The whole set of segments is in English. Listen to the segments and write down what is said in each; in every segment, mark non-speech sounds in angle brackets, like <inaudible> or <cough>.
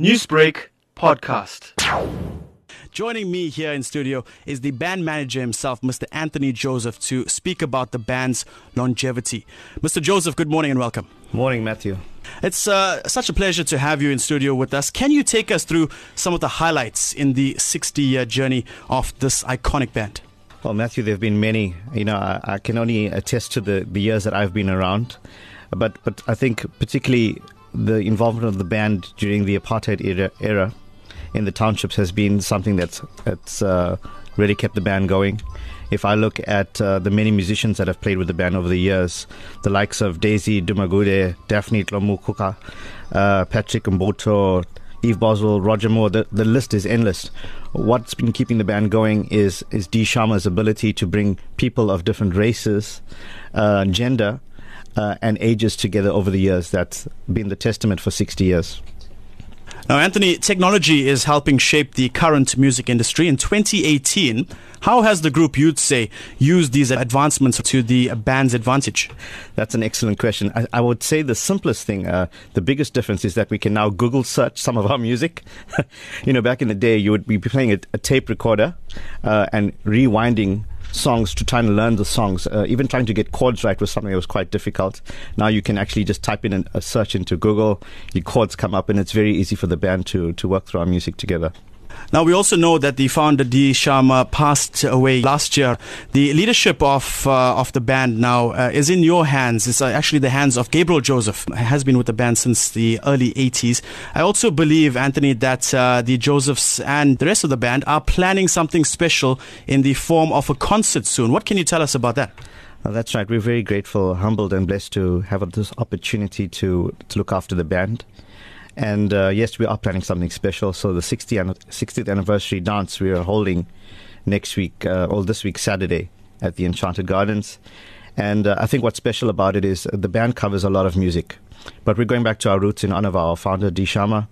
Newsbreak podcast. Joining me here in studio is the band manager himself, Mr. Anthony Joseph, to speak about the band's longevity. Mr. Joseph, good morning and welcome. Morning, Matthew. It's uh, such a pleasure to have you in studio with us. Can you take us through some of the highlights in the 60 year journey of this iconic band? Well, Matthew, there have been many. You know, I, I can only attest to the, the years that I've been around. But, but I think particularly the involvement of the band during the apartheid era, era in the townships has been something that's, that's uh, really kept the band going. If I look at uh, the many musicians that have played with the band over the years, the likes of Daisy Dumagude, Daphne Tlomukuka, uh, Patrick Mboto, Eve Boswell, Roger Moore, the, the list is endless. What's been keeping the band going is, is D. Sharma's ability to bring people of different races, uh, gender, uh, and ages together over the years. That's been the testament for 60 years. Now, Anthony, technology is helping shape the current music industry. In 2018, how has the group, you'd say, used these advancements to the band's advantage? That's an excellent question. I, I would say the simplest thing, uh, the biggest difference is that we can now Google search some of our music. <laughs> you know, back in the day, you would be playing a, a tape recorder uh, and rewinding songs to try and learn the songs. Uh, even trying to get chords right was something that was quite difficult. Now you can actually just type in an, a search into Google, your chords come up, and it's very easy for the band to, to work through our music together. Now, we also know that the founder, D. Sharma, passed away last year. The leadership of uh, of the band now uh, is in your hands. It's uh, actually the hands of Gabriel Joseph, He has been with the band since the early 80s. I also believe, Anthony, that uh, the Josephs and the rest of the band are planning something special in the form of a concert soon. What can you tell us about that? That's right. We're very grateful, humbled, and blessed to have this opportunity to, to look after the band. And uh, yes, we are planning something special. So the 60th, 60th anniversary dance we are holding next week, uh, or this week, Saturday, at the Enchanted Gardens. And uh, I think what's special about it is the band covers a lot of music. But we're going back to our roots in honor of our founder, D. Sharma.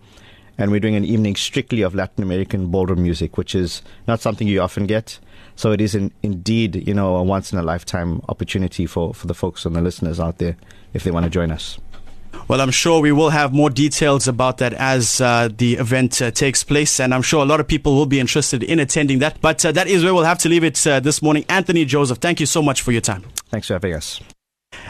And we're doing an evening strictly of Latin American ballroom music, which is not something you often get. So it is in, indeed, you know, a once in a lifetime opportunity for, for the folks and the listeners out there if they want to join us. Well, I'm sure we will have more details about that as uh, the event uh, takes place, and I'm sure a lot of people will be interested in attending that. But uh, that is where we'll have to leave it uh, this morning. Anthony Joseph, thank you so much for your time. Thanks for having us.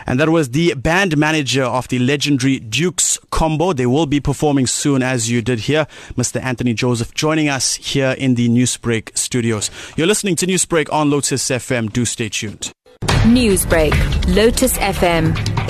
And that was the band manager of the legendary Dukes combo. They will be performing soon, as you did hear. Mr. Anthony Joseph joining us here in the Newsbreak studios. You're listening to Newsbreak on Lotus FM. Do stay tuned. Newsbreak, Lotus FM,